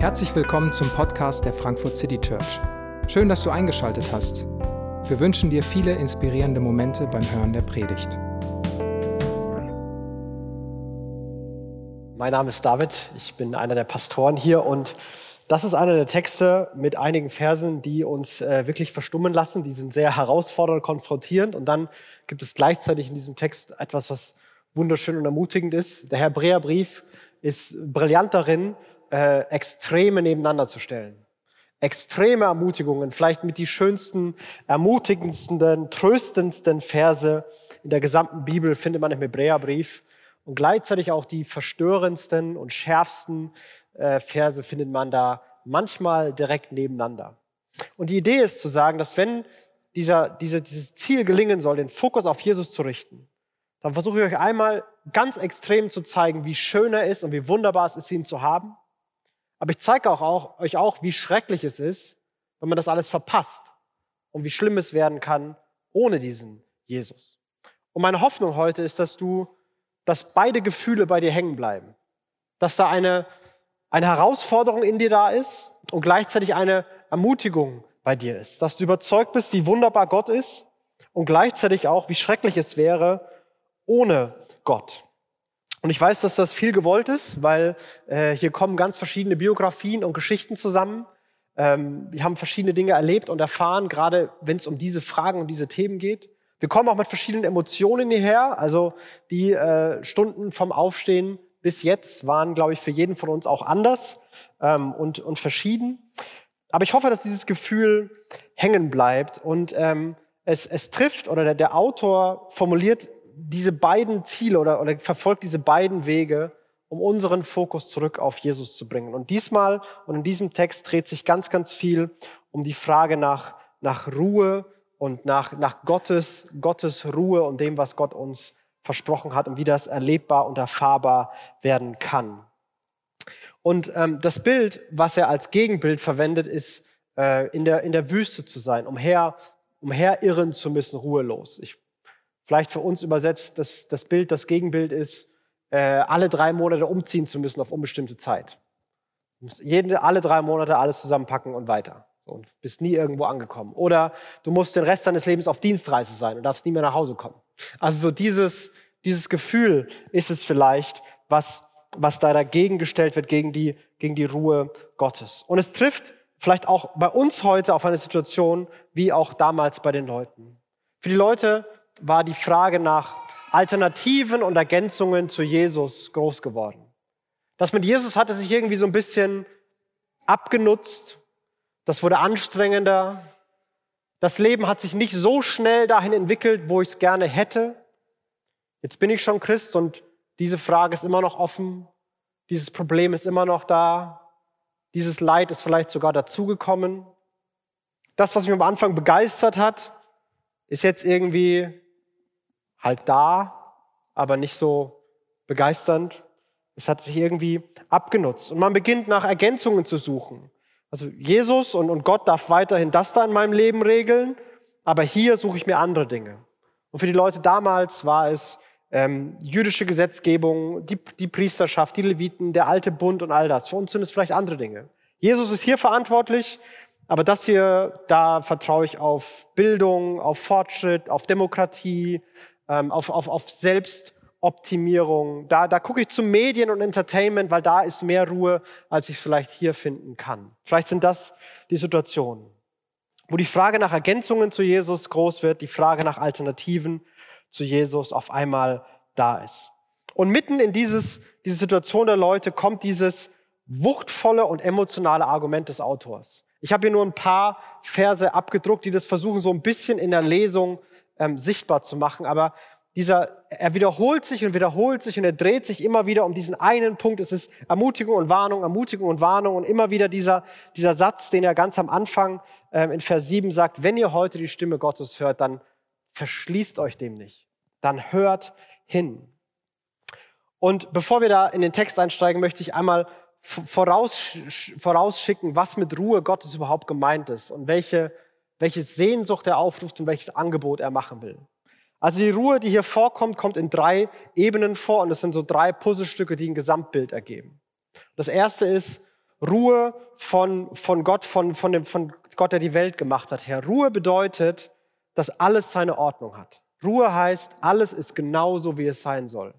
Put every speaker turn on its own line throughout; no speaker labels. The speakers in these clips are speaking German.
Herzlich willkommen zum Podcast der Frankfurt City Church. Schön, dass du eingeschaltet hast. Wir wünschen dir viele inspirierende Momente beim Hören der Predigt.
Mein Name ist David, ich bin einer der Pastoren hier und das ist einer der Texte mit einigen Versen, die uns äh, wirklich verstummen lassen. Die sind sehr herausfordernd, konfrontierend und dann gibt es gleichzeitig in diesem Text etwas, was wunderschön und ermutigend ist. Der Hebräerbrief ist brillant darin, äh, Extreme nebeneinander zu stellen. Extreme Ermutigungen, vielleicht mit die schönsten, ermutigendsten, tröstendsten Verse in der gesamten Bibel findet man im Hebräerbrief. Und gleichzeitig auch die verstörendsten und schärfsten äh, Verse findet man da manchmal direkt nebeneinander. Und die Idee ist zu sagen, dass wenn dieser, diese, dieses Ziel gelingen soll, den Fokus auf Jesus zu richten, dann versuche ich euch einmal ganz extrem zu zeigen, wie schön er ist und wie wunderbar es ist, ihn zu haben. Aber ich zeige auch, auch, euch auch, wie schrecklich es ist, wenn man das alles verpasst und wie schlimm es werden kann ohne diesen Jesus. Und meine Hoffnung heute ist, dass du, dass beide Gefühle bei dir hängen bleiben. Dass da eine, eine Herausforderung in dir da ist und gleichzeitig eine Ermutigung bei dir ist. Dass du überzeugt bist, wie wunderbar Gott ist und gleichzeitig auch, wie schrecklich es wäre ohne Gott. Und ich weiß, dass das viel gewollt ist, weil äh, hier kommen ganz verschiedene Biografien und Geschichten zusammen. Ähm, wir haben verschiedene Dinge erlebt und erfahren, gerade wenn es um diese Fragen und diese Themen geht. Wir kommen auch mit verschiedenen Emotionen hierher. Also die äh, Stunden vom Aufstehen bis jetzt waren, glaube ich, für jeden von uns auch anders ähm, und, und verschieden. Aber ich hoffe, dass dieses Gefühl hängen bleibt und ähm, es, es trifft oder der, der Autor formuliert diese beiden Ziele oder, oder verfolgt diese beiden Wege, um unseren Fokus zurück auf Jesus zu bringen. Und diesmal und in diesem Text dreht sich ganz, ganz viel um die Frage nach, nach Ruhe und nach, nach Gottes, Gottes Ruhe und dem, was Gott uns versprochen hat und wie das erlebbar und erfahrbar werden kann. Und ähm, das Bild, was er als Gegenbild verwendet, ist äh, in, der, in der Wüste zu sein, umher, umherirren zu müssen, ruhelos. Ich Vielleicht für uns übersetzt das, das Bild, das Gegenbild ist, äh, alle drei Monate umziehen zu müssen auf unbestimmte Zeit. Du musst jede, alle drei Monate alles zusammenpacken und weiter. Und bist nie irgendwo angekommen. Oder du musst den Rest deines Lebens auf Dienstreise sein und darfst nie mehr nach Hause kommen. Also so dieses, dieses Gefühl ist es vielleicht, was, was da dagegen gestellt wird, gegen die, gegen die Ruhe Gottes. Und es trifft vielleicht auch bei uns heute auf eine Situation wie auch damals bei den Leuten. Für die Leute war die Frage nach Alternativen und Ergänzungen zu Jesus groß geworden. Das mit Jesus hatte sich irgendwie so ein bisschen abgenutzt. Das wurde anstrengender. Das Leben hat sich nicht so schnell dahin entwickelt, wo ich es gerne hätte. Jetzt bin ich schon Christ und diese Frage ist immer noch offen. Dieses Problem ist immer noch da. Dieses Leid ist vielleicht sogar dazugekommen. Das, was mich am Anfang begeistert hat, ist jetzt irgendwie halt da, aber nicht so begeisternd. Es hat sich irgendwie abgenutzt. Und man beginnt nach Ergänzungen zu suchen. Also Jesus und, und Gott darf weiterhin das da in meinem Leben regeln, aber hier suche ich mir andere Dinge. Und für die Leute damals war es ähm, jüdische Gesetzgebung, die, die Priesterschaft, die Leviten, der alte Bund und all das. Für uns sind es vielleicht andere Dinge. Jesus ist hier verantwortlich, aber das hier, da vertraue ich auf Bildung, auf Fortschritt, auf Demokratie, ähm, auf, auf, auf Selbstoptimierung. Da, da gucke ich zu Medien und Entertainment, weil da ist mehr Ruhe, als ich vielleicht hier finden kann. Vielleicht sind das die Situationen, wo die Frage nach Ergänzungen zu Jesus groß wird, die Frage nach Alternativen zu Jesus auf einmal da ist. Und mitten in dieses, diese Situation der Leute kommt dieses wuchtvolle und emotionale Argument des Autors. Ich habe hier nur ein paar Verse abgedruckt, die das versuchen, so ein bisschen in der Lesung ähm, sichtbar zu machen. Aber dieser, er wiederholt sich und wiederholt sich und er dreht sich immer wieder um diesen einen Punkt. Es ist Ermutigung und Warnung, Ermutigung und Warnung und immer wieder dieser, dieser Satz, den er ganz am Anfang ähm, in Vers 7 sagt, wenn ihr heute die Stimme Gottes hört, dann verschließt euch dem nicht. Dann hört hin. Und bevor wir da in den Text einsteigen, möchte ich einmal vorausschicken, was mit Ruhe Gottes überhaupt gemeint ist und welche welche Sehnsucht er aufruft und welches Angebot er machen will. Also die Ruhe, die hier vorkommt, kommt in drei Ebenen vor und es sind so drei Puzzlestücke, die ein Gesamtbild ergeben. Das erste ist Ruhe von, von Gott, von, von, dem, von Gott, der die Welt gemacht hat, her. Ruhe bedeutet, dass alles seine Ordnung hat. Ruhe heißt, alles ist genauso, wie es sein soll.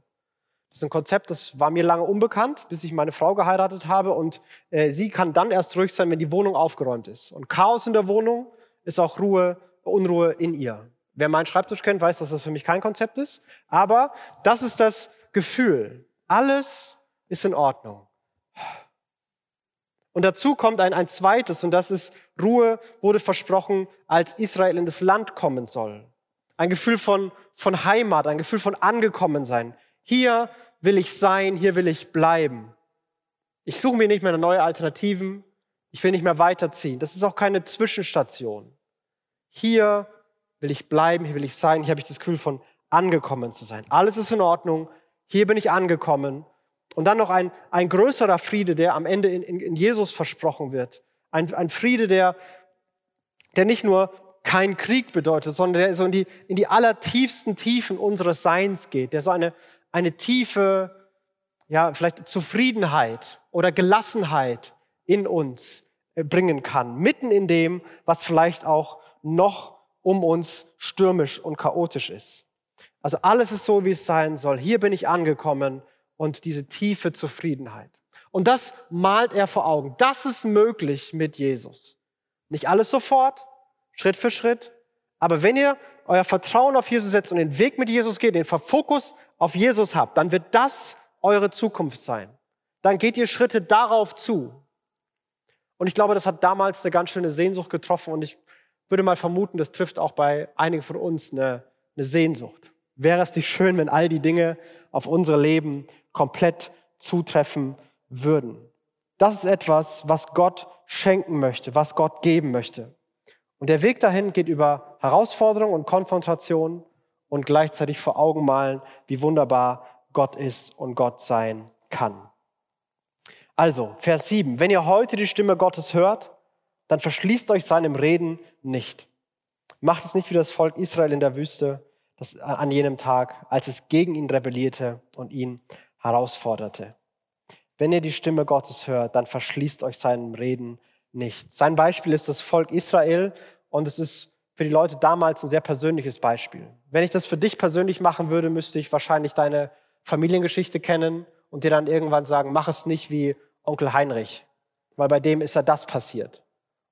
Das ist ein Konzept, das war mir lange unbekannt, bis ich meine Frau geheiratet habe. Und äh, sie kann dann erst ruhig sein, wenn die Wohnung aufgeräumt ist. Und Chaos in der Wohnung ist auch Ruhe, Unruhe in ihr. Wer meinen Schreibtisch kennt, weiß, dass das für mich kein Konzept ist. Aber das ist das Gefühl. Alles ist in Ordnung. Und dazu kommt ein, ein zweites, und das ist, Ruhe wurde versprochen, als Israel in das Land kommen soll. Ein Gefühl von, von Heimat, ein Gefühl von Angekommensein. Hier will ich sein, hier will ich bleiben. Ich suche mir nicht mehr neue Alternativen. Ich will nicht mehr weiterziehen. Das ist auch keine Zwischenstation. Hier will ich bleiben, hier will ich sein, hier habe ich das Gefühl von angekommen zu sein. Alles ist in Ordnung, hier bin ich angekommen. Und dann noch ein, ein größerer Friede, der am Ende in, in, in Jesus versprochen wird. Ein, ein Friede, der, der nicht nur kein Krieg bedeutet, sondern der so in die, in die allertiefsten Tiefen unseres Seins geht, der so eine, eine tiefe, ja, vielleicht Zufriedenheit oder Gelassenheit in uns äh, bringen kann, mitten in dem, was vielleicht auch noch um uns stürmisch und chaotisch ist. Also alles ist so, wie es sein soll. Hier bin ich angekommen und diese tiefe Zufriedenheit. Und das malt er vor Augen. Das ist möglich mit Jesus. Nicht alles sofort, Schritt für Schritt, aber wenn ihr euer Vertrauen auf Jesus setzt und den Weg mit Jesus geht, den Fokus auf Jesus habt, dann wird das eure Zukunft sein. Dann geht ihr Schritte darauf zu. Und ich glaube, das hat damals eine ganz schöne Sehnsucht getroffen und ich würde mal vermuten, das trifft auch bei einigen von uns eine, eine Sehnsucht. Wäre es nicht schön, wenn all die Dinge auf unser Leben komplett zutreffen würden? Das ist etwas, was Gott schenken möchte, was Gott geben möchte. Und der Weg dahin geht über Herausforderung und Konfrontation und gleichzeitig vor Augen malen, wie wunderbar Gott ist und Gott sein kann. Also, Vers 7. Wenn ihr heute die Stimme Gottes hört, dann verschließt euch seinem Reden nicht. Macht es nicht wie das Volk Israel in der Wüste das an jenem Tag, als es gegen ihn rebellierte und ihn herausforderte. Wenn ihr die Stimme Gottes hört, dann verschließt euch seinem Reden nicht. Sein Beispiel ist das Volk Israel und es ist für die Leute damals ein sehr persönliches Beispiel. Wenn ich das für dich persönlich machen würde, müsste ich wahrscheinlich deine Familiengeschichte kennen und dir dann irgendwann sagen, mach es nicht wie Onkel Heinrich, weil bei dem ist ja das passiert.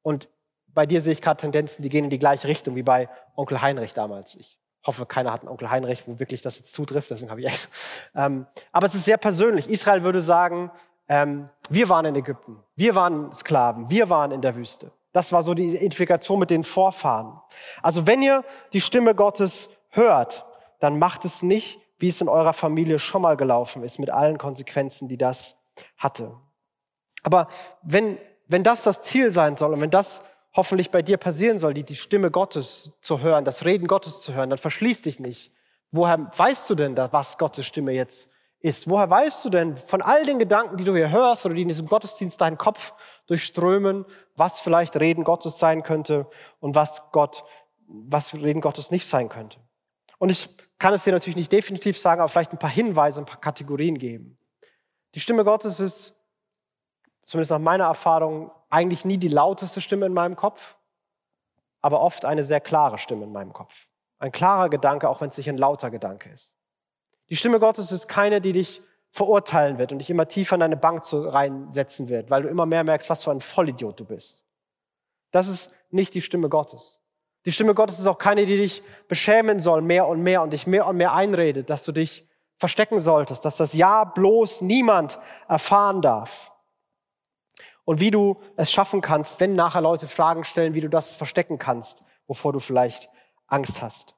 Und bei dir sehe ich gerade Tendenzen, die gehen in die gleiche Richtung wie bei Onkel Heinrich damals. Ich hoffe, keiner hat einen Onkel Heinrich, wo wirklich das jetzt zutrifft, deswegen habe ich echt. Ähm, aber es ist sehr persönlich. Israel würde sagen, ähm, wir waren in Ägypten, wir waren Sklaven, wir waren in der Wüste. Das war so die Identifikation mit den Vorfahren. Also wenn ihr die Stimme Gottes hört, dann macht es nicht, wie es in eurer Familie schon mal gelaufen ist, mit allen Konsequenzen, die das hatte. Aber wenn wenn das das Ziel sein soll und wenn das hoffentlich bei dir passieren soll, die, die Stimme Gottes zu hören, das Reden Gottes zu hören, dann verschließ dich nicht. Woher weißt du denn, da, was Gottes Stimme jetzt ist? Woher weißt du denn von all den Gedanken, die du hier hörst oder die in diesem Gottesdienst deinen Kopf durchströmen, was vielleicht Reden Gottes sein könnte und was Gott, was Reden Gottes nicht sein könnte? Und ich kann es dir natürlich nicht definitiv sagen, aber vielleicht ein paar Hinweise, ein paar Kategorien geben. Die Stimme Gottes ist zumindest nach meiner Erfahrung, eigentlich nie die lauteste Stimme in meinem Kopf, aber oft eine sehr klare Stimme in meinem Kopf. Ein klarer Gedanke, auch wenn es nicht ein lauter Gedanke ist. Die Stimme Gottes ist keine, die dich verurteilen wird und dich immer tiefer in eine Bank reinsetzen wird, weil du immer mehr merkst, was für ein Vollidiot du bist. Das ist nicht die Stimme Gottes. Die Stimme Gottes ist auch keine, die dich beschämen soll, mehr und mehr und dich mehr und mehr einredet, dass du dich verstecken solltest, dass das Ja bloß niemand erfahren darf und wie du es schaffen kannst, wenn nachher Leute Fragen stellen, wie du das verstecken kannst, wovor du vielleicht Angst hast.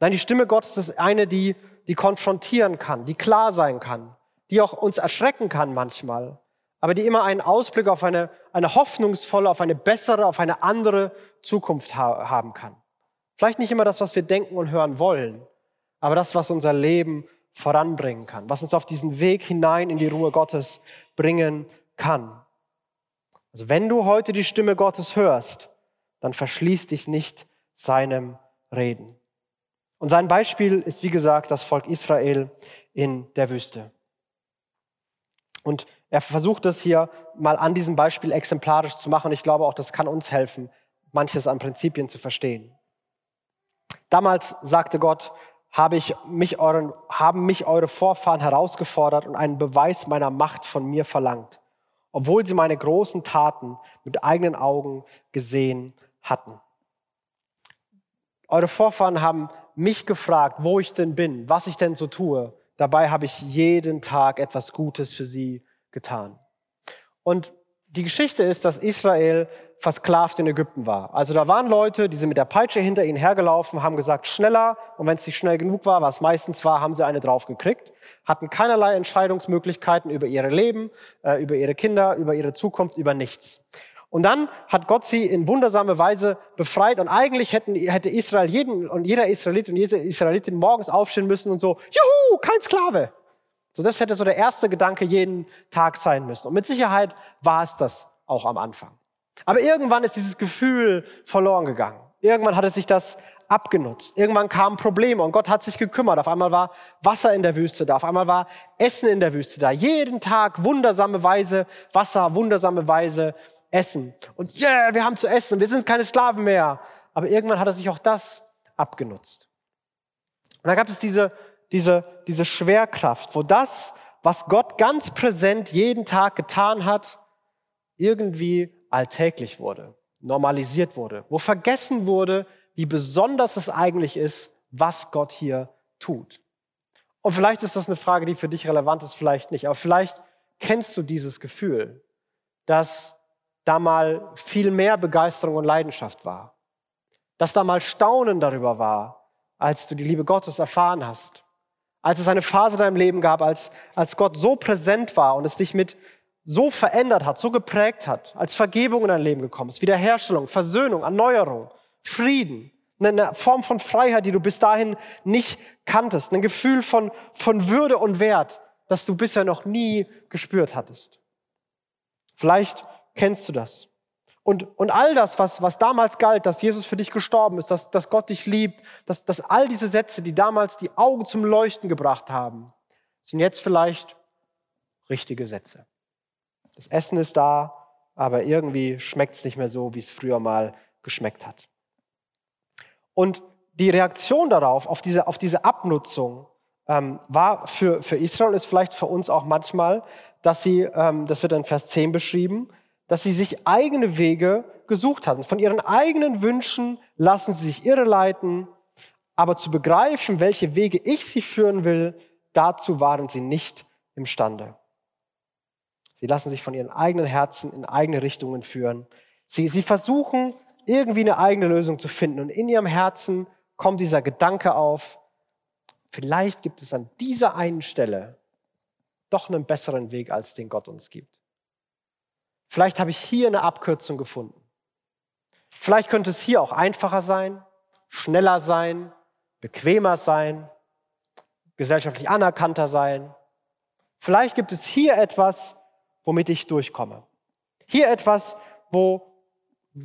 Nein, die Stimme Gottes ist eine, die, die konfrontieren kann, die klar sein kann, die auch uns erschrecken kann manchmal, aber die immer einen Ausblick auf eine, eine hoffnungsvolle, auf eine bessere, auf eine andere Zukunft ha haben kann. Vielleicht nicht immer das, was wir denken und hören wollen, aber das, was unser Leben voranbringen kann, was uns auf diesen Weg hinein in die Ruhe Gottes bringen kann. Also wenn du heute die Stimme Gottes hörst, dann verschließ dich nicht seinem Reden. Und sein Beispiel ist, wie gesagt, das Volk Israel in der Wüste. Und er versucht das hier mal an diesem Beispiel exemplarisch zu machen. Ich glaube auch, das kann uns helfen, manches an Prinzipien zu verstehen. Damals sagte Gott, habe ich mich euren, haben mich eure Vorfahren herausgefordert und einen Beweis meiner Macht von mir verlangt, obwohl sie meine großen Taten mit eigenen Augen gesehen hatten. Eure Vorfahren haben mich gefragt, wo ich denn bin, was ich denn so tue. Dabei habe ich jeden Tag etwas Gutes für sie getan. Und die Geschichte ist, dass Israel versklavt in Ägypten war. Also da waren Leute, die sind mit der Peitsche hinter ihnen hergelaufen, haben gesagt, schneller. Und wenn es nicht schnell genug war, was meistens war, haben sie eine draufgekriegt. Hatten keinerlei Entscheidungsmöglichkeiten über ihre Leben, äh, über ihre Kinder, über ihre Zukunft, über nichts. Und dann hat Gott sie in wundersame Weise befreit. Und eigentlich hätten, hätte Israel jeden und jeder Israelit und jede Israelitin morgens aufstehen müssen und so, juhu, kein Sklave. So, das hätte so der erste Gedanke jeden Tag sein müssen. Und mit Sicherheit war es das auch am Anfang. Aber irgendwann ist dieses Gefühl verloren gegangen. Irgendwann hat es sich das abgenutzt. Irgendwann kamen Probleme und Gott hat sich gekümmert. Auf einmal war Wasser in der Wüste da. Auf einmal war Essen in der Wüste da. Jeden Tag wundersame Weise Wasser, wundersame Weise Essen. Und yeah, wir haben zu essen. Wir sind keine Sklaven mehr. Aber irgendwann hat er sich auch das abgenutzt. Und da gab es diese diese, diese Schwerkraft, wo das, was Gott ganz präsent jeden Tag getan hat, irgendwie alltäglich wurde, normalisiert wurde, wo vergessen wurde, wie besonders es eigentlich ist, was Gott hier tut. Und vielleicht ist das eine Frage, die für dich relevant ist, vielleicht nicht, aber vielleicht kennst du dieses Gefühl, dass da mal viel mehr Begeisterung und Leidenschaft war, dass da mal Staunen darüber war, als du die Liebe Gottes erfahren hast als es eine Phase in deinem Leben gab, als, als Gott so präsent war und es dich mit so verändert hat, so geprägt hat, als Vergebung in dein Leben gekommen ist, Wiederherstellung, Versöhnung, Erneuerung, Frieden, eine Form von Freiheit, die du bis dahin nicht kanntest, ein Gefühl von, von Würde und Wert, das du bisher noch nie gespürt hattest. Vielleicht kennst du das. Und, und all das, was, was damals galt, dass Jesus für dich gestorben ist, dass, dass Gott dich liebt, dass, dass all diese Sätze, die damals die Augen zum Leuchten gebracht haben, sind jetzt vielleicht richtige Sätze. Das Essen ist da, aber irgendwie schmeckt es nicht mehr so, wie es früher mal geschmeckt hat. Und die Reaktion darauf, auf diese, auf diese Abnutzung, ähm, war für, für Israel ist vielleicht für uns auch manchmal, dass sie, ähm, das wird in Vers 10 beschrieben, dass sie sich eigene Wege gesucht hatten. Von ihren eigenen Wünschen lassen sie sich irreleiten, aber zu begreifen, welche Wege ich sie führen will, dazu waren sie nicht imstande. Sie lassen sich von ihren eigenen Herzen in eigene Richtungen führen. Sie, sie versuchen irgendwie eine eigene Lösung zu finden und in ihrem Herzen kommt dieser Gedanke auf, vielleicht gibt es an dieser einen Stelle doch einen besseren Weg, als den Gott uns gibt. Vielleicht habe ich hier eine Abkürzung gefunden. Vielleicht könnte es hier auch einfacher sein, schneller sein, bequemer sein, gesellschaftlich anerkannter sein. Vielleicht gibt es hier etwas, womit ich durchkomme. Hier etwas, wo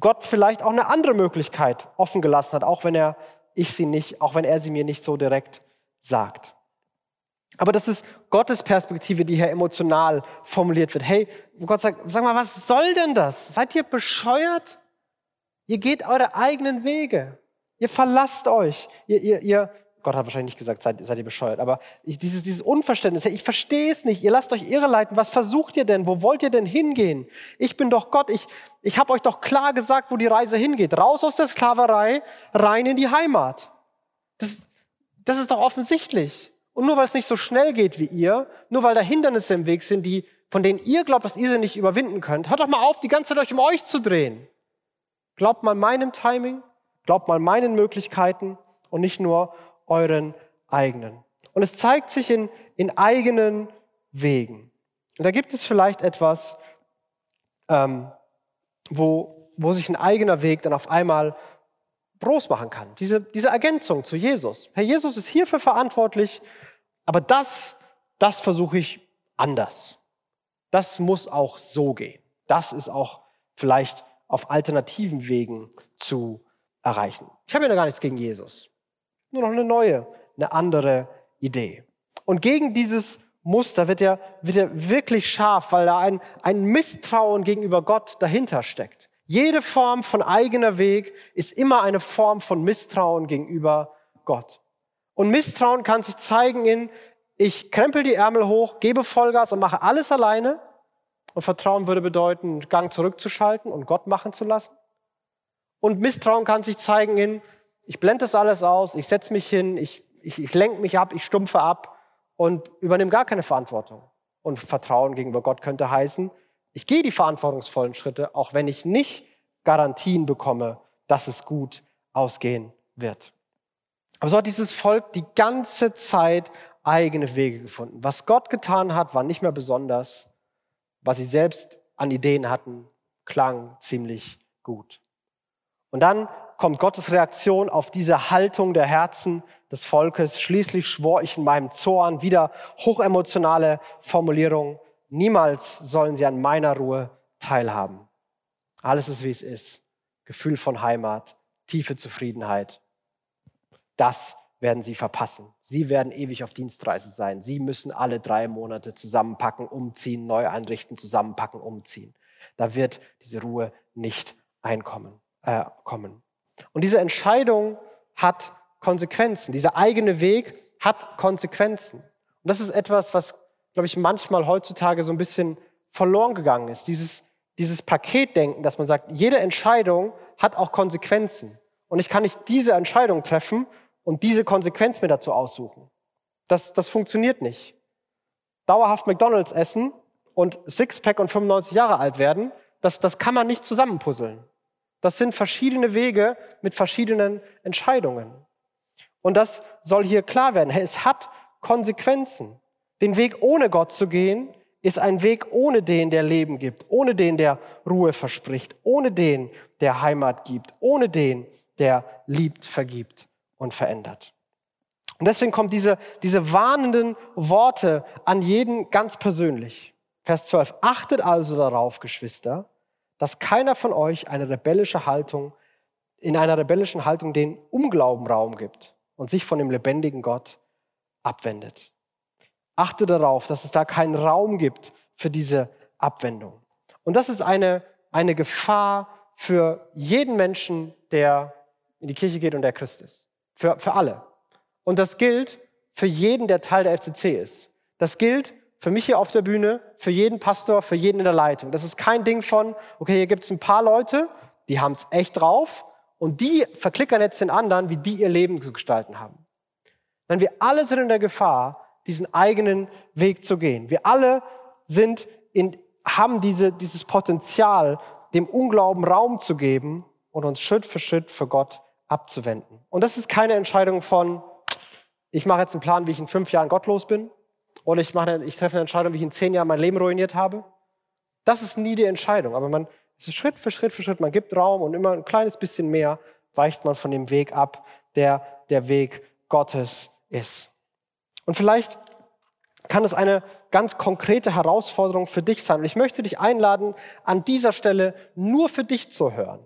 Gott vielleicht auch eine andere Möglichkeit offen gelassen hat, auch wenn er ich sie nicht, auch wenn er sie mir nicht so direkt sagt. Aber das ist Gottes Perspektive, die hier emotional formuliert wird. Hey, Gott sagt, sag mal, was soll denn das? Seid ihr bescheuert? Ihr geht eure eigenen Wege. Ihr verlasst euch. Ihr, ihr, ihr Gott hat wahrscheinlich nicht gesagt, seid, seid ihr bescheuert, aber ich, dieses, dieses Unverständnis, hey, ich verstehe es nicht. Ihr lasst euch irreleiten. Was versucht ihr denn? Wo wollt ihr denn hingehen? Ich bin doch Gott. Ich, ich habe euch doch klar gesagt, wo die Reise hingeht. Raus aus der Sklaverei, rein in die Heimat. Das, das ist doch offensichtlich. Und nur weil es nicht so schnell geht wie ihr, nur weil da Hindernisse im Weg sind, die, von denen ihr glaubt, dass ihr sie nicht überwinden könnt, hört doch mal auf, die ganze Zeit euch um euch zu drehen. Glaubt mal meinem Timing, glaubt mal meinen Möglichkeiten und nicht nur euren eigenen. Und es zeigt sich in, in eigenen Wegen. Und da gibt es vielleicht etwas, ähm, wo, wo sich ein eigener Weg dann auf einmal groß machen kann. Diese, diese Ergänzung zu Jesus. Herr Jesus ist hierfür verantwortlich, aber das, das versuche ich anders. Das muss auch so gehen. Das ist auch vielleicht auf alternativen Wegen zu erreichen. Ich habe ja gar nichts gegen Jesus. Nur noch eine neue, eine andere Idee. Und gegen dieses Muster wird er, wird er wirklich scharf, weil da ein, ein Misstrauen gegenüber Gott dahinter steckt. Jede Form von eigener Weg ist immer eine Form von Misstrauen gegenüber Gott. Und Misstrauen kann sich zeigen in, ich krempel die Ärmel hoch, gebe Vollgas und mache alles alleine. Und Vertrauen würde bedeuten, Gang zurückzuschalten und Gott machen zu lassen. Und Misstrauen kann sich zeigen in, ich blende das alles aus, ich setze mich hin, ich, ich, ich lenke mich ab, ich stumpfe ab und übernehme gar keine Verantwortung. Und Vertrauen gegenüber Gott könnte heißen, ich gehe die verantwortungsvollen Schritte, auch wenn ich nicht Garantien bekomme, dass es gut ausgehen wird. Aber so hat dieses Volk die ganze Zeit eigene Wege gefunden. Was Gott getan hat, war nicht mehr besonders. Was sie selbst an Ideen hatten, klang ziemlich gut. Und dann kommt Gottes Reaktion auf diese Haltung der Herzen des Volkes. Schließlich schwor ich in meinem Zorn wieder hochemotionale Formulierung. Niemals sollen sie an meiner Ruhe teilhaben. Alles ist, wie es ist. Gefühl von Heimat, tiefe Zufriedenheit. Das werden sie verpassen. Sie werden ewig auf Dienstreise sein. Sie müssen alle drei Monate zusammenpacken, umziehen, neu einrichten, zusammenpacken, umziehen. Da wird diese Ruhe nicht einkommen. Äh, kommen. Und diese Entscheidung hat Konsequenzen. Dieser eigene Weg hat Konsequenzen. Und das ist etwas, was, glaube ich, manchmal heutzutage so ein bisschen verloren gegangen ist. Dieses, dieses Paketdenken, dass man sagt, jede Entscheidung hat auch Konsequenzen. Und ich kann nicht diese Entscheidung treffen und diese Konsequenz mir dazu aussuchen. Das, das funktioniert nicht. Dauerhaft McDonalds essen und Sixpack und 95 Jahre alt werden, das, das kann man nicht zusammenpuzzeln. Das sind verschiedene Wege mit verschiedenen Entscheidungen. Und das soll hier klar werden. Es hat Konsequenzen. Den Weg ohne Gott zu gehen, ist ein Weg ohne den, der Leben gibt, ohne den, der Ruhe verspricht, ohne den, der Heimat gibt, ohne den, der liebt, vergibt und verändert. Und deswegen kommen diese, diese warnenden Worte an jeden ganz persönlich. Vers 12. Achtet also darauf, Geschwister, dass keiner von euch eine rebellische Haltung, in einer rebellischen Haltung den Unglauben Raum gibt und sich von dem lebendigen Gott abwendet. Achte darauf, dass es da keinen Raum gibt für diese Abwendung. Und das ist eine, eine Gefahr für jeden Menschen, der in die Kirche geht und der Christ ist. Für, für alle. Und das gilt für jeden, der Teil der FCC ist. Das gilt für mich hier auf der Bühne, für jeden Pastor, für jeden in der Leitung. Das ist kein Ding von, okay, hier gibt es ein paar Leute, die haben es echt drauf und die verklickern jetzt den anderen, wie die ihr Leben zu gestalten haben. Denn wir alle sind in der Gefahr, diesen eigenen Weg zu gehen. Wir alle sind in, haben diese, dieses Potenzial, dem Unglauben Raum zu geben und uns Schritt für Schritt für Gott abzuwenden. Und das ist keine Entscheidung von, ich mache jetzt einen Plan, wie ich in fünf Jahren gottlos bin, oder ich, mache, ich treffe eine Entscheidung, wie ich in zehn Jahren mein Leben ruiniert habe. Das ist nie die Entscheidung. Aber man, es ist Schritt für Schritt für Schritt, man gibt Raum und immer ein kleines bisschen mehr weicht man von dem Weg ab, der der Weg Gottes ist. Und vielleicht kann es eine ganz konkrete Herausforderung für dich sein. Und ich möchte dich einladen, an dieser Stelle nur für dich zu hören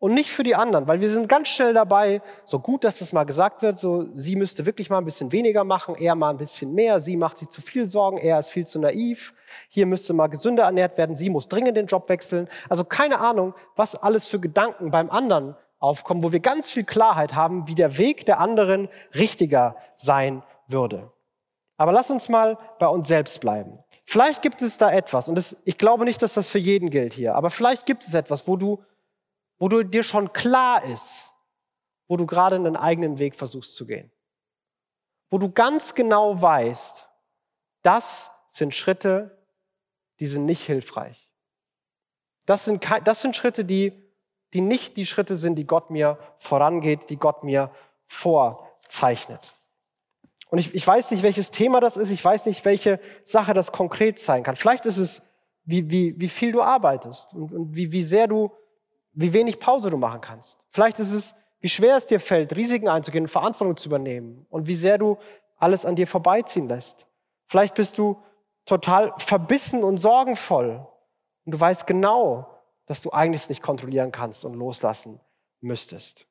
und nicht für die anderen, weil wir sind ganz schnell dabei, so gut, dass das mal gesagt wird, so sie müsste wirklich mal ein bisschen weniger machen, er mal ein bisschen mehr, sie macht sich zu viel Sorgen, er ist viel zu naiv, hier müsste mal gesünder ernährt werden, sie muss dringend den Job wechseln. Also keine Ahnung, was alles für Gedanken beim anderen aufkommen, wo wir ganz viel Klarheit haben, wie der Weg der anderen richtiger sein würde. Aber lass uns mal bei uns selbst bleiben. Vielleicht gibt es da etwas, und das, ich glaube nicht, dass das für jeden gilt hier, aber vielleicht gibt es etwas, wo du wo du dir schon klar ist, wo du gerade einen eigenen Weg versuchst zu gehen. Wo du ganz genau weißt, das sind Schritte, die sind nicht hilfreich. Das sind, das sind Schritte, die, die nicht die Schritte sind, die Gott mir vorangeht, die Gott mir vorzeichnet. Und ich, ich weiß nicht, welches Thema das ist, ich weiß nicht, welche Sache das konkret sein kann. Vielleicht ist es, wie, wie, wie viel du arbeitest und, und wie, wie sehr du wie wenig Pause du machen kannst. Vielleicht ist es, wie schwer es dir fällt, Risiken einzugehen und Verantwortung zu übernehmen und wie sehr du alles an dir vorbeiziehen lässt. Vielleicht bist du total verbissen und sorgenvoll und du weißt genau, dass du eigentlich nicht kontrollieren kannst und loslassen müsstest.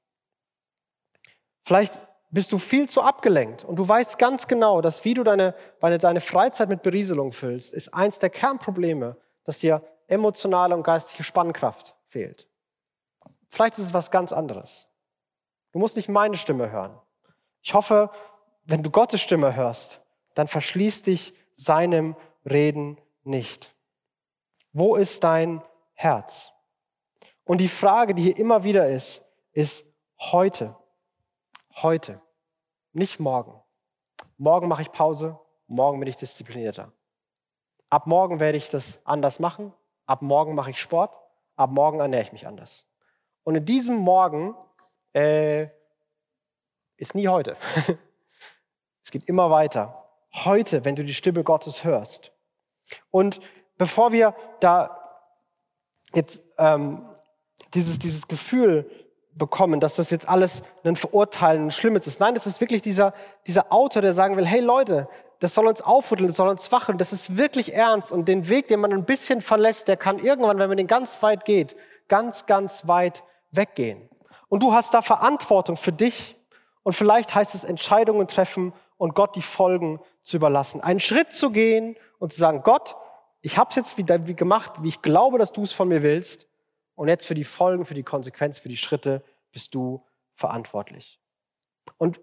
Vielleicht bist du viel zu abgelenkt und du weißt ganz genau, dass wie du deine, deine Freizeit mit Berieselung füllst, ist eins der Kernprobleme, dass dir emotionale und geistige Spannkraft fehlt. Vielleicht ist es was ganz anderes. Du musst nicht meine Stimme hören. Ich hoffe, wenn du Gottes Stimme hörst, dann verschließ dich seinem Reden nicht. Wo ist dein Herz? Und die Frage, die hier immer wieder ist, ist heute. Heute. Nicht morgen. Morgen mache ich Pause, morgen bin ich disziplinierter. Ab morgen werde ich das anders machen, ab morgen mache ich Sport, ab morgen ernähre ich mich anders. Und in diesem Morgen äh, ist nie heute. es geht immer weiter. Heute, wenn du die Stimme Gottes hörst. Und bevor wir da jetzt ähm, dieses, dieses Gefühl bekommen, dass das jetzt alles ein Verurteilen, ein Schlimmes ist. Nein, das ist wirklich dieser, dieser Autor, der sagen will, hey Leute, das soll uns aufrütteln, das soll uns wachen, das ist wirklich ernst und den Weg, den man ein bisschen verlässt, der kann irgendwann, wenn man den ganz weit geht, ganz, ganz weit weggehen. Und du hast da Verantwortung für dich und vielleicht heißt es Entscheidungen treffen und Gott die Folgen zu überlassen. Einen Schritt zu gehen und zu sagen, Gott, ich habe es jetzt wie, wie gemacht, wie ich glaube, dass du es von mir willst. Und jetzt für die Folgen, für die Konsequenz, für die Schritte bist du verantwortlich. Und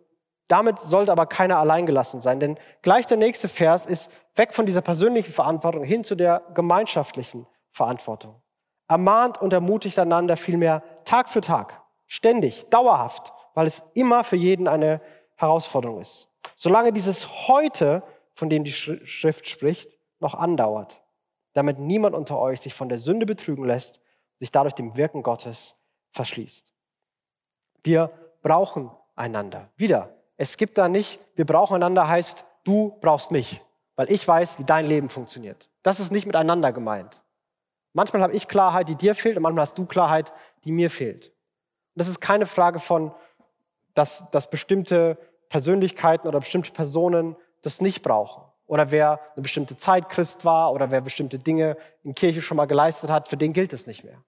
damit sollte aber keiner alleingelassen sein, denn gleich der nächste Vers ist weg von dieser persönlichen Verantwortung hin zu der gemeinschaftlichen Verantwortung. Ermahnt und ermutigt einander vielmehr Tag für Tag, ständig, dauerhaft, weil es immer für jeden eine Herausforderung ist. Solange dieses heute, von dem die Schrift spricht, noch andauert, damit niemand unter euch sich von der Sünde betrügen lässt, sich dadurch dem Wirken Gottes verschließt. Wir brauchen einander. Wieder, es gibt da nicht, wir brauchen einander heißt, du brauchst mich, weil ich weiß, wie dein Leben funktioniert. Das ist nicht miteinander gemeint. Manchmal habe ich Klarheit, die dir fehlt, und manchmal hast du Klarheit, die mir fehlt. Und das ist keine Frage von, dass, dass bestimmte Persönlichkeiten oder bestimmte Personen das nicht brauchen. Oder wer eine bestimmte Zeit Christ war oder wer bestimmte Dinge in Kirche schon mal geleistet hat, für den gilt es nicht mehr.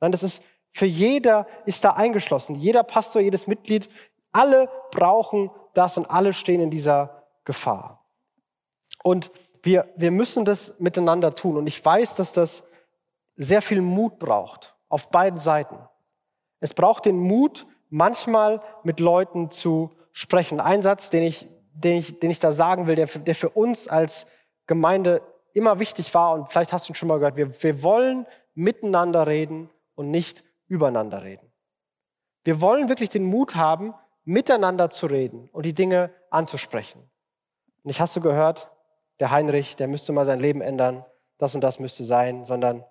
Nein, das ist für jeder ist da eingeschlossen. Jeder Pastor, jedes Mitglied, alle brauchen das und alle stehen in dieser Gefahr. Und wir, wir müssen das miteinander tun. Und ich weiß, dass das sehr viel Mut braucht, auf beiden Seiten. Es braucht den Mut, manchmal mit Leuten zu sprechen. Ein Satz, den ich, den ich, den ich da sagen will, der, der für uns als Gemeinde immer wichtig war, und vielleicht hast du ihn schon mal gehört, wir, wir wollen miteinander reden und nicht übereinander reden. Wir wollen wirklich den Mut haben, miteinander zu reden und die Dinge anzusprechen. Und ich hast du gehört, der Heinrich, der müsste mal sein Leben ändern, das und das müsste sein, sondern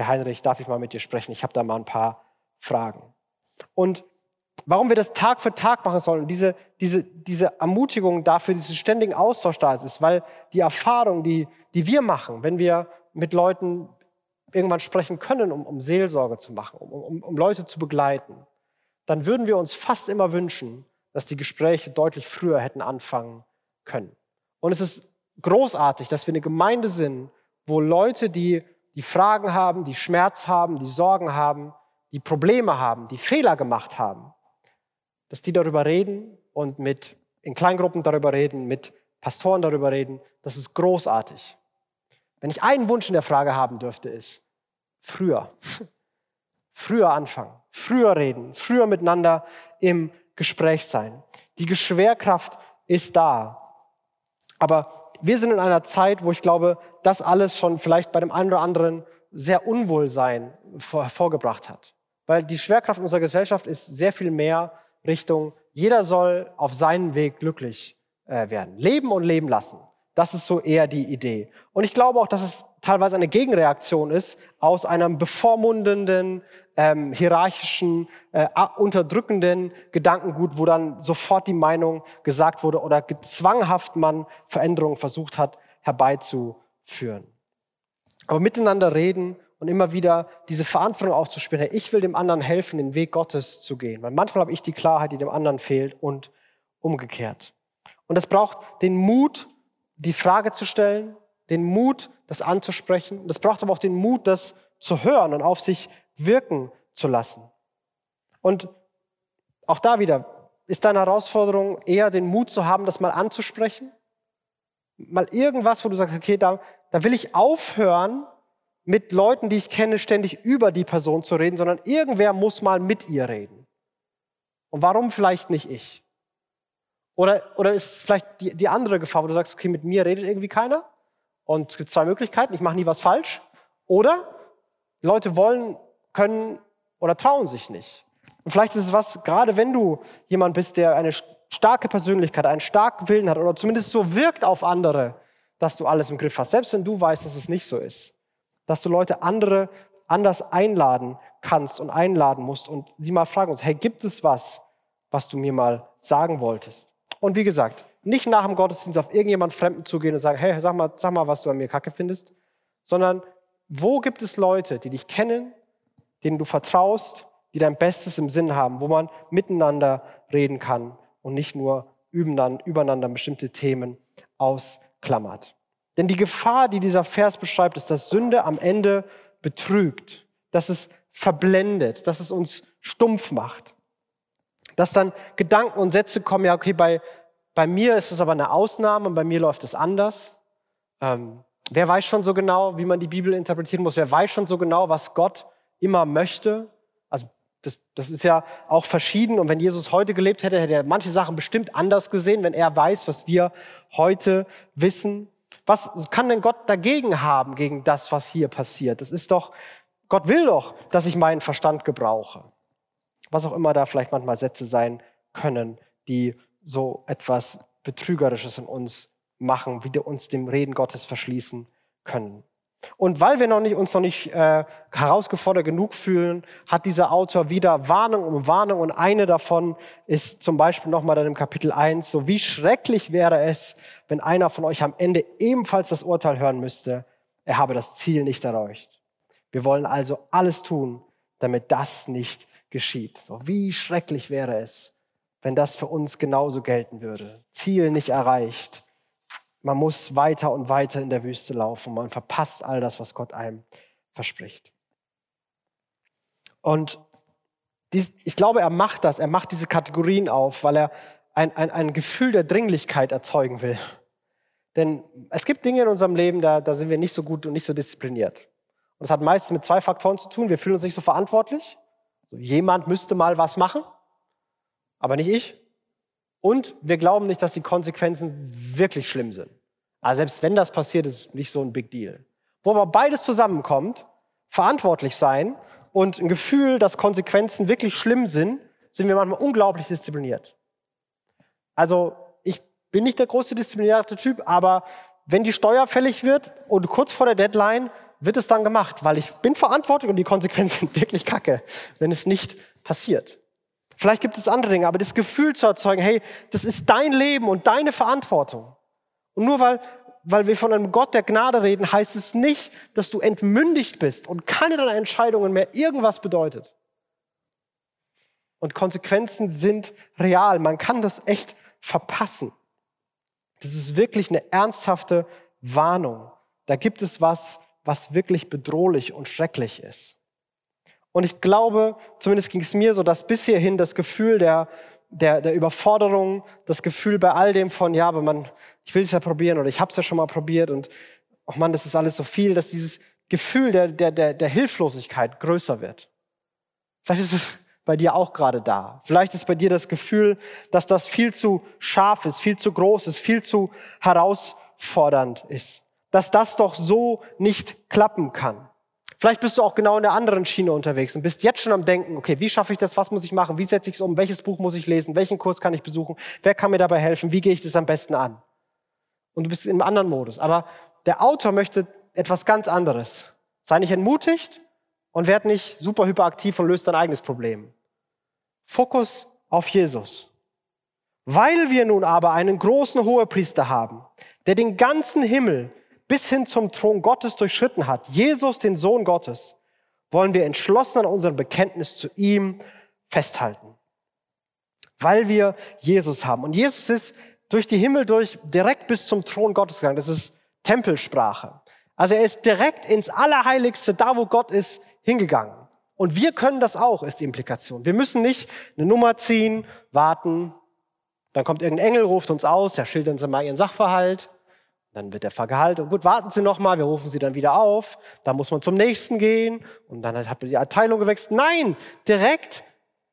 Herr Heinrich, darf ich mal mit dir sprechen? Ich habe da mal ein paar Fragen. Und warum wir das Tag für Tag machen sollen, diese, diese, diese Ermutigung dafür, diesen ständigen Austausch da ist, weil die Erfahrung, die, die wir machen, wenn wir mit Leuten irgendwann sprechen können, um, um Seelsorge zu machen, um, um, um Leute zu begleiten, dann würden wir uns fast immer wünschen, dass die Gespräche deutlich früher hätten anfangen können. Und es ist großartig, dass wir eine Gemeinde sind, wo Leute, die die Fragen haben, die Schmerz haben, die Sorgen haben, die Probleme haben, die Fehler gemacht haben, dass die darüber reden und mit in Kleingruppen darüber reden, mit Pastoren darüber reden. Das ist großartig. Wenn ich einen Wunsch in der Frage haben dürfte, ist früher. Früher anfangen, früher reden, früher miteinander im Gespräch sein. Die Schwerkraft ist da. Aber wir sind in einer Zeit, wo ich glaube, das alles schon vielleicht bei dem einen oder anderen sehr Unwohlsein hervorgebracht hat. Weil die Schwerkraft unserer Gesellschaft ist sehr viel mehr Richtung, jeder soll auf seinen Weg glücklich äh, werden. Leben und leben lassen. Das ist so eher die Idee. Und ich glaube auch, dass es teilweise eine Gegenreaktion ist aus einem bevormundenden, ähm, hierarchischen, äh, unterdrückenden Gedankengut, wo dann sofort die Meinung gesagt wurde oder zwanghaft man Veränderungen versucht hat herbeizuführen. Aber miteinander reden und immer wieder diese Verantwortung aufzuspüren, hey, ich will dem anderen helfen, den Weg Gottes zu gehen. Weil manchmal habe ich die Klarheit, die dem anderen fehlt und umgekehrt. Und es braucht den Mut, die Frage zu stellen, den Mut, das anzusprechen. Das braucht aber auch den Mut, das zu hören und auf sich wirken zu lassen. Und auch da wieder, ist deine Herausforderung eher den Mut zu haben, das mal anzusprechen? Mal irgendwas, wo du sagst, okay, da, da will ich aufhören, mit Leuten, die ich kenne, ständig über die Person zu reden, sondern irgendwer muss mal mit ihr reden. Und warum vielleicht nicht ich? Oder, oder ist vielleicht die, die andere Gefahr, wo du sagst, okay, mit mir redet irgendwie keiner und es gibt zwei Möglichkeiten, ich mache nie was falsch. Oder Leute wollen, können oder trauen sich nicht. Und vielleicht ist es was, gerade wenn du jemand bist, der eine starke Persönlichkeit, einen starken Willen hat oder zumindest so wirkt auf andere, dass du alles im Griff hast, selbst wenn du weißt, dass es nicht so ist dass du Leute andere anders einladen kannst und einladen musst und sie mal fragen musst, hey, gibt es was, was du mir mal sagen wolltest? Und wie gesagt, nicht nach dem Gottesdienst auf irgendjemand Fremden zugehen und sagen, hey, sag mal, sag mal, was du an mir kacke findest, sondern wo gibt es Leute, die dich kennen, denen du vertraust, die dein Bestes im Sinn haben, wo man miteinander reden kann und nicht nur übereinander bestimmte Themen ausklammert. Denn die Gefahr, die dieser Vers beschreibt, ist, dass Sünde am Ende betrügt, dass es verblendet, dass es uns stumpf macht. Dass dann Gedanken und Sätze kommen, ja, okay, bei, bei mir ist es aber eine Ausnahme und bei mir läuft es anders. Ähm, wer weiß schon so genau, wie man die Bibel interpretieren muss? Wer weiß schon so genau, was Gott immer möchte? Also das, das ist ja auch verschieden. Und wenn Jesus heute gelebt hätte, hätte er manche Sachen bestimmt anders gesehen, wenn er weiß, was wir heute wissen. Was kann denn Gott dagegen haben, gegen das, was hier passiert? Das ist doch, Gott will doch, dass ich meinen Verstand gebrauche. Was auch immer da vielleicht manchmal Sätze sein können, die so etwas Betrügerisches in uns machen, wie wir uns dem Reden Gottes verschließen können. Und weil wir noch nicht, uns noch nicht äh, herausgefordert genug fühlen, hat dieser Autor wieder Warnung um Warnung. Und eine davon ist zum Beispiel nochmal dann im Kapitel 1, so wie schrecklich wäre es, wenn einer von euch am Ende ebenfalls das Urteil hören müsste, er habe das Ziel nicht erreicht. Wir wollen also alles tun, damit das nicht geschieht. So wie schrecklich wäre es, wenn das für uns genauso gelten würde. Ziel nicht erreicht man muss weiter und weiter in der Wüste laufen. Man verpasst all das, was Gott einem verspricht. Und dies, ich glaube, er macht das. Er macht diese Kategorien auf, weil er ein, ein, ein Gefühl der Dringlichkeit erzeugen will. Denn es gibt Dinge in unserem Leben, da, da sind wir nicht so gut und nicht so diszipliniert. Und das hat meistens mit zwei Faktoren zu tun. Wir fühlen uns nicht so verantwortlich. Also jemand müsste mal was machen, aber nicht ich. Und wir glauben nicht, dass die Konsequenzen wirklich schlimm sind. Also selbst wenn das passiert, ist nicht so ein Big Deal. Wo aber beides zusammenkommt, verantwortlich sein und ein Gefühl, dass Konsequenzen wirklich schlimm sind, sind wir manchmal unglaublich diszipliniert. Also ich bin nicht der große disziplinierte Typ, aber wenn die Steuer fällig wird und kurz vor der Deadline wird es dann gemacht, weil ich bin verantwortlich und die Konsequenzen sind wirklich kacke, wenn es nicht passiert. Vielleicht gibt es andere Dinge, aber das Gefühl zu erzeugen, hey, das ist dein Leben und deine Verantwortung. Und nur weil, weil wir von einem Gott der Gnade reden, heißt es nicht, dass du entmündigt bist und keine deiner Entscheidungen mehr irgendwas bedeutet. Und Konsequenzen sind real. Man kann das echt verpassen. Das ist wirklich eine ernsthafte Warnung. Da gibt es was, was wirklich bedrohlich und schrecklich ist. Und ich glaube, zumindest ging es mir so, dass bis hierhin das Gefühl der, der, der Überforderung, das Gefühl bei all dem von, ja, aber man, ich will es ja probieren oder ich habe es ja schon mal probiert und, oh Mann, das ist alles so viel, dass dieses Gefühl der, der, der, der Hilflosigkeit größer wird. Vielleicht ist es bei dir auch gerade da. Vielleicht ist bei dir das Gefühl, dass das viel zu scharf ist, viel zu groß ist, viel zu herausfordernd ist. Dass das doch so nicht klappen kann. Vielleicht bist du auch genau in der anderen Schiene unterwegs und bist jetzt schon am Denken, okay, wie schaffe ich das, was muss ich machen, wie setze ich es um, welches Buch muss ich lesen, welchen Kurs kann ich besuchen, wer kann mir dabei helfen, wie gehe ich das am besten an. Und du bist im anderen Modus. Aber der Autor möchte etwas ganz anderes. Sei nicht entmutigt und werd nicht super hyperaktiv und löst dein eigenes Problem. Fokus auf Jesus. Weil wir nun aber einen großen Hohepriester haben, der den ganzen Himmel bis hin zum Thron Gottes durchschritten hat, Jesus, den Sohn Gottes, wollen wir entschlossen an unserem Bekenntnis zu ihm festhalten. Weil wir Jesus haben. Und Jesus ist durch die Himmel durch direkt bis zum Thron Gottes gegangen. Das ist Tempelsprache. Also er ist direkt ins Allerheiligste, da wo Gott ist, hingegangen. Und wir können das auch, ist die Implikation. Wir müssen nicht eine Nummer ziehen, warten, Dann kommt irgendein Engel, ruft uns aus, der schildert uns mal ihren Sachverhalt. Dann wird er vergehalten. Gut, warten Sie noch mal, wir rufen Sie dann wieder auf. Dann muss man zum nächsten gehen und dann hat die Abteilung gewechselt. Nein, direkt,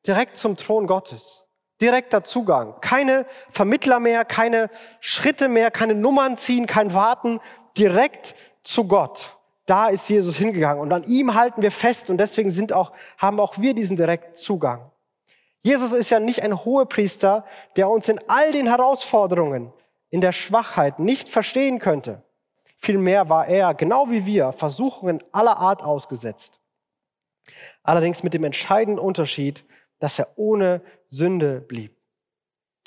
direkt zum Thron Gottes. Direkter Zugang. Keine Vermittler mehr, keine Schritte mehr, keine Nummern ziehen, kein Warten. Direkt zu Gott. Da ist Jesus hingegangen und an ihm halten wir fest und deswegen sind auch, haben auch wir diesen direkten Zugang. Jesus ist ja nicht ein Hohepriester, der uns in all den Herausforderungen, in der Schwachheit nicht verstehen könnte. Vielmehr war er, genau wie wir, Versuchungen aller Art ausgesetzt. Allerdings mit dem entscheidenden Unterschied, dass er ohne Sünde blieb.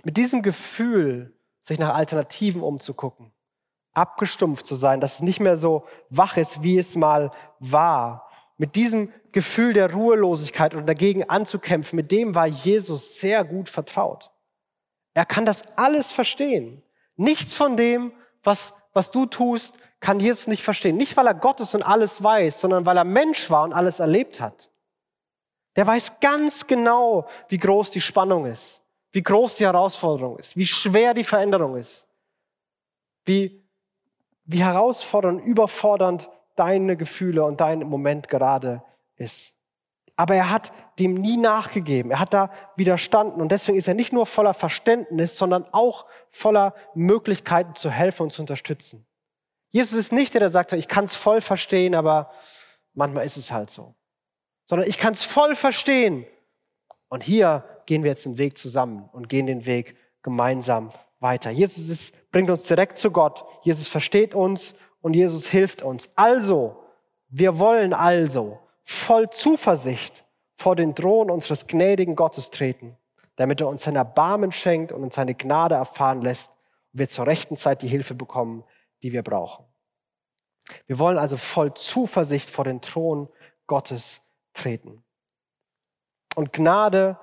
Mit diesem Gefühl, sich nach Alternativen umzugucken, abgestumpft zu sein, dass es nicht mehr so wach ist, wie es mal war, mit diesem Gefühl der Ruhelosigkeit und dagegen anzukämpfen, mit dem war Jesus sehr gut vertraut. Er kann das alles verstehen. Nichts von dem, was, was du tust, kann Jesus nicht verstehen. Nicht, weil er Gott ist und alles weiß, sondern weil er Mensch war und alles erlebt hat. Der weiß ganz genau, wie groß die Spannung ist, wie groß die Herausforderung ist, wie schwer die Veränderung ist, wie, wie herausfordernd, überfordernd deine Gefühle und dein Moment gerade ist. Aber er hat dem nie nachgegeben. Er hat da widerstanden. Und deswegen ist er nicht nur voller Verständnis, sondern auch voller Möglichkeiten zu helfen und zu unterstützen. Jesus ist nicht der, der sagt, ich kann es voll verstehen, aber manchmal ist es halt so sondern ich kann es voll verstehen. Und hier gehen wir jetzt den Weg zusammen und gehen den Weg gemeinsam weiter. Jesus ist, bringt uns direkt zu Gott. Jesus versteht uns und Jesus hilft uns. Also, wir wollen also voll Zuversicht vor den Thron unseres gnädigen Gottes treten, damit er uns sein Erbarmen schenkt und uns seine Gnade erfahren lässt und wir zur rechten Zeit die Hilfe bekommen, die wir brauchen. Wir wollen also voll Zuversicht vor den Thron Gottes treten. Und Gnade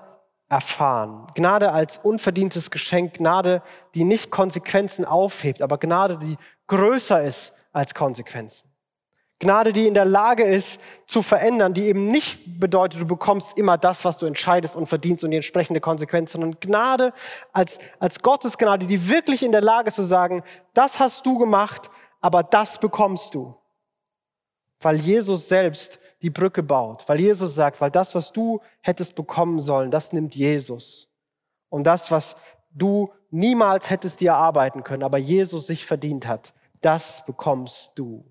erfahren. Gnade als unverdientes Geschenk, Gnade, die nicht Konsequenzen aufhebt, aber Gnade, die größer ist als Konsequenzen. Gnade, die in der Lage ist zu verändern, die eben nicht bedeutet, du bekommst immer das, was du entscheidest und verdienst und die entsprechende Konsequenz, sondern Gnade als, als Gottes Gnade, die wirklich in der Lage ist zu sagen, das hast du gemacht, aber das bekommst du. Weil Jesus selbst die Brücke baut, weil Jesus sagt, weil das, was du hättest bekommen sollen, das nimmt Jesus. Und das, was du niemals hättest dir erarbeiten können, aber Jesus sich verdient hat, das bekommst du.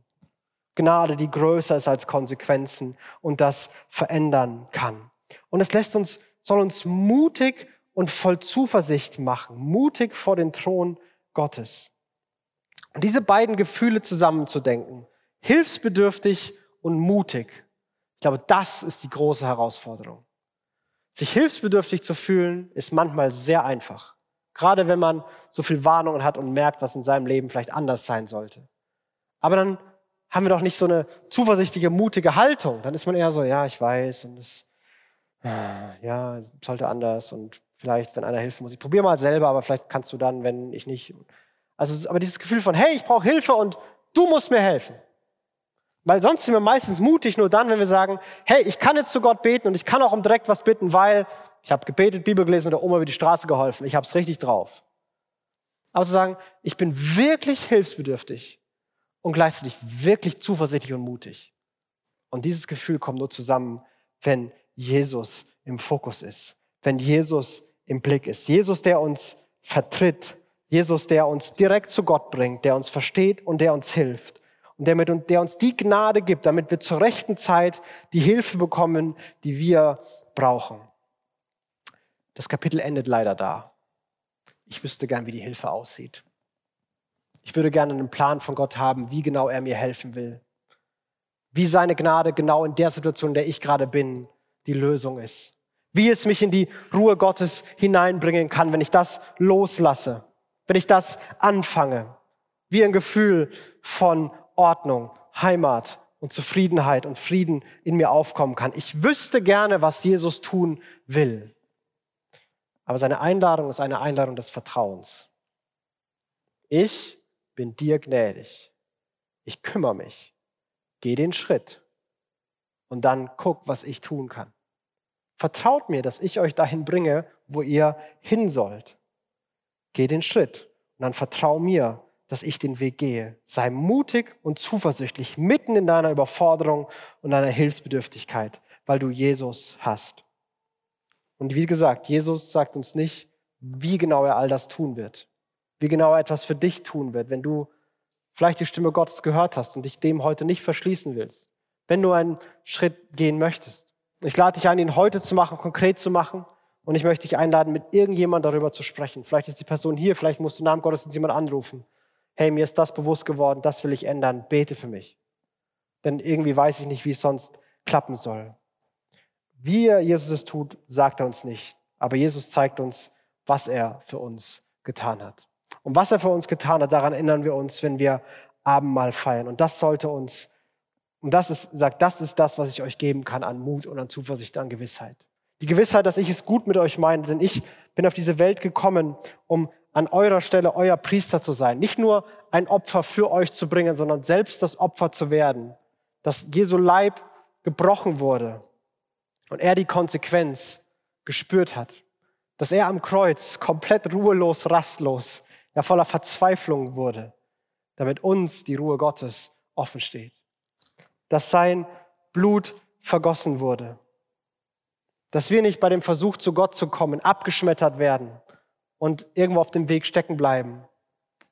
Gnade, die größer ist als Konsequenzen und das verändern kann. Und es lässt uns, soll uns mutig und voll Zuversicht machen, mutig vor den Thron Gottes. Und diese beiden Gefühle zusammenzudenken, hilfsbedürftig und mutig, ich glaube, das ist die große Herausforderung. Sich hilfsbedürftig zu fühlen, ist manchmal sehr einfach. Gerade wenn man so viel Warnungen hat und merkt, was in seinem Leben vielleicht anders sein sollte. Aber dann haben wir doch nicht so eine zuversichtliche, mutige Haltung. Dann ist man eher so, ja, ich weiß und es, ja, sollte anders und vielleicht, wenn einer helfen muss, ich probiere mal selber, aber vielleicht kannst du dann, wenn ich nicht. Also, aber dieses Gefühl von, hey, ich brauche Hilfe und du musst mir helfen. Weil sonst sind wir meistens mutig nur dann, wenn wir sagen, hey, ich kann jetzt zu Gott beten und ich kann auch um direkt was bitten, weil ich habe gebetet, Bibel gelesen und der Oma über die Straße geholfen. Ich habe es richtig drauf. Aber zu sagen, ich bin wirklich hilfsbedürftig und gleichzeitig wirklich zuversichtlich und mutig. Und dieses Gefühl kommt nur zusammen, wenn Jesus im Fokus ist, wenn Jesus im Blick ist. Jesus, der uns vertritt, Jesus, der uns direkt zu Gott bringt, der uns versteht und der uns hilft und der, mit, der uns die Gnade gibt, damit wir zur rechten Zeit die Hilfe bekommen, die wir brauchen. Das Kapitel endet leider da. Ich wüsste gern, wie die Hilfe aussieht. Ich würde gerne einen Plan von Gott haben, wie genau er mir helfen will. Wie seine Gnade genau in der Situation, in der ich gerade bin, die Lösung ist. Wie es mich in die Ruhe Gottes hineinbringen kann, wenn ich das loslasse, wenn ich das anfange. Wie ein Gefühl von Ordnung, Heimat und Zufriedenheit und Frieden in mir aufkommen kann. Ich wüsste gerne, was Jesus tun will. Aber seine Einladung ist eine Einladung des Vertrauens. Ich bin dir gnädig. Ich kümmere mich. Geh den Schritt. Und dann guck, was ich tun kann. Vertraut mir, dass ich euch dahin bringe, wo ihr hin sollt. Geh den Schritt und dann vertrau mir, dass ich den Weg gehe. Sei mutig und zuversichtlich mitten in deiner Überforderung und deiner Hilfsbedürftigkeit, weil du Jesus hast. Und wie gesagt, Jesus sagt uns nicht, wie genau er all das tun wird, wie genau er etwas für dich tun wird, wenn du vielleicht die Stimme Gottes gehört hast und dich dem heute nicht verschließen willst, wenn du einen Schritt gehen möchtest. Ich lade dich ein, ihn heute zu machen, konkret zu machen. Und ich möchte dich einladen, mit irgendjemand darüber zu sprechen. Vielleicht ist die Person hier, vielleicht musst du Namen Gottes jemand anrufen. Hey, mir ist das bewusst geworden, das will ich ändern, bete für mich. Denn irgendwie weiß ich nicht, wie es sonst klappen soll. Wie Jesus es tut, sagt er uns nicht. Aber Jesus zeigt uns, was er für uns getan hat. Und was er für uns getan hat, daran erinnern wir uns, wenn wir Abendmahl feiern. Und das sollte uns, und das ist, sagt, das ist das, was ich euch geben kann an Mut und an Zuversicht, an Gewissheit. Die Gewissheit, dass ich es gut mit euch meine, denn ich bin auf diese Welt gekommen, um an eurer Stelle euer Priester zu sein. Nicht nur ein Opfer für euch zu bringen, sondern selbst das Opfer zu werden. Dass Jesu Leib gebrochen wurde und er die Konsequenz gespürt hat. Dass er am Kreuz komplett ruhelos, rastlos, ja voller Verzweiflung wurde, damit uns die Ruhe Gottes offen steht. Dass sein Blut vergossen wurde. Dass wir nicht bei dem Versuch, zu Gott zu kommen, abgeschmettert werden und irgendwo auf dem Weg stecken bleiben,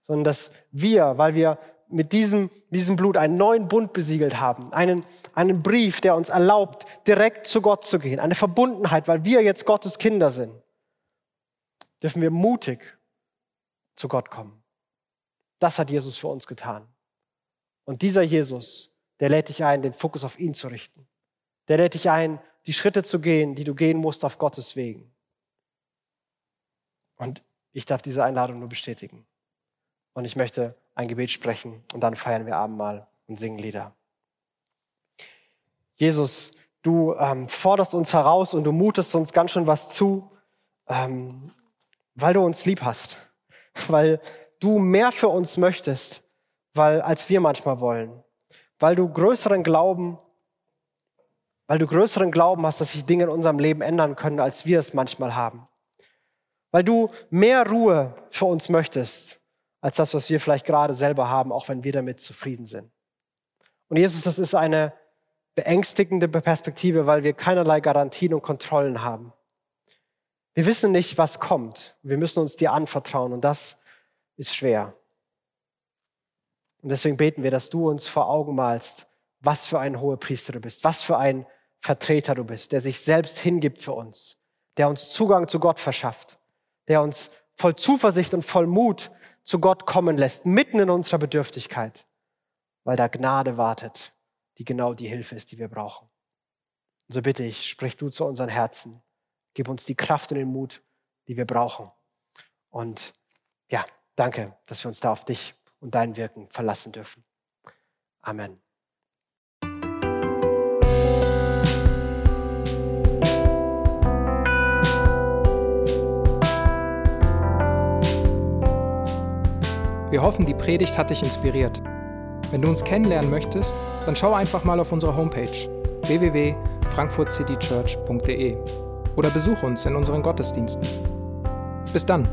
sondern dass wir, weil wir mit diesem, diesem Blut einen neuen Bund besiegelt haben, einen, einen Brief, der uns erlaubt, direkt zu Gott zu gehen, eine Verbundenheit, weil wir jetzt Gottes Kinder sind, dürfen wir mutig zu Gott kommen. Das hat Jesus für uns getan. Und dieser Jesus, der lädt dich ein, den Fokus auf ihn zu richten. Der lädt dich ein, die Schritte zu gehen, die du gehen musst auf Gottes Wegen. Und ich darf diese Einladung nur bestätigen. Und ich möchte ein Gebet sprechen und dann feiern wir Abendmahl und singen Lieder. Jesus, du ähm, forderst uns heraus und du mutest uns ganz schön was zu, ähm, weil du uns lieb hast, weil du mehr für uns möchtest, weil als wir manchmal wollen, weil du größeren Glauben, weil du größeren Glauben hast, dass sich Dinge in unserem Leben ändern können, als wir es manchmal haben, weil du mehr Ruhe für uns möchtest, als das, was wir vielleicht gerade selber haben, auch wenn wir damit zufrieden sind. Und Jesus, das ist eine beängstigende Perspektive, weil wir keinerlei Garantien und Kontrollen haben. Wir wissen nicht, was kommt. Wir müssen uns dir anvertrauen und das ist schwer. Und deswegen beten wir, dass du uns vor Augen malst, was für ein hoher Priester du bist, was für ein Vertreter du bist, der sich selbst hingibt für uns, der uns Zugang zu Gott verschafft, der uns voll Zuversicht und voll Mut zu Gott kommen lässt, mitten in unserer Bedürftigkeit, weil da Gnade wartet, die genau die Hilfe ist, die wir brauchen. Und so bitte ich, sprich du zu unseren Herzen, gib uns die Kraft und den Mut, die wir brauchen. Und ja, danke, dass wir uns da auf dich und dein Wirken verlassen dürfen. Amen.
Wir hoffen, die Predigt hat dich inspiriert. Wenn du uns kennenlernen möchtest, dann schau einfach mal auf unsere Homepage www.frankfurtcitychurch.de oder besuch uns in unseren Gottesdiensten. Bis dann!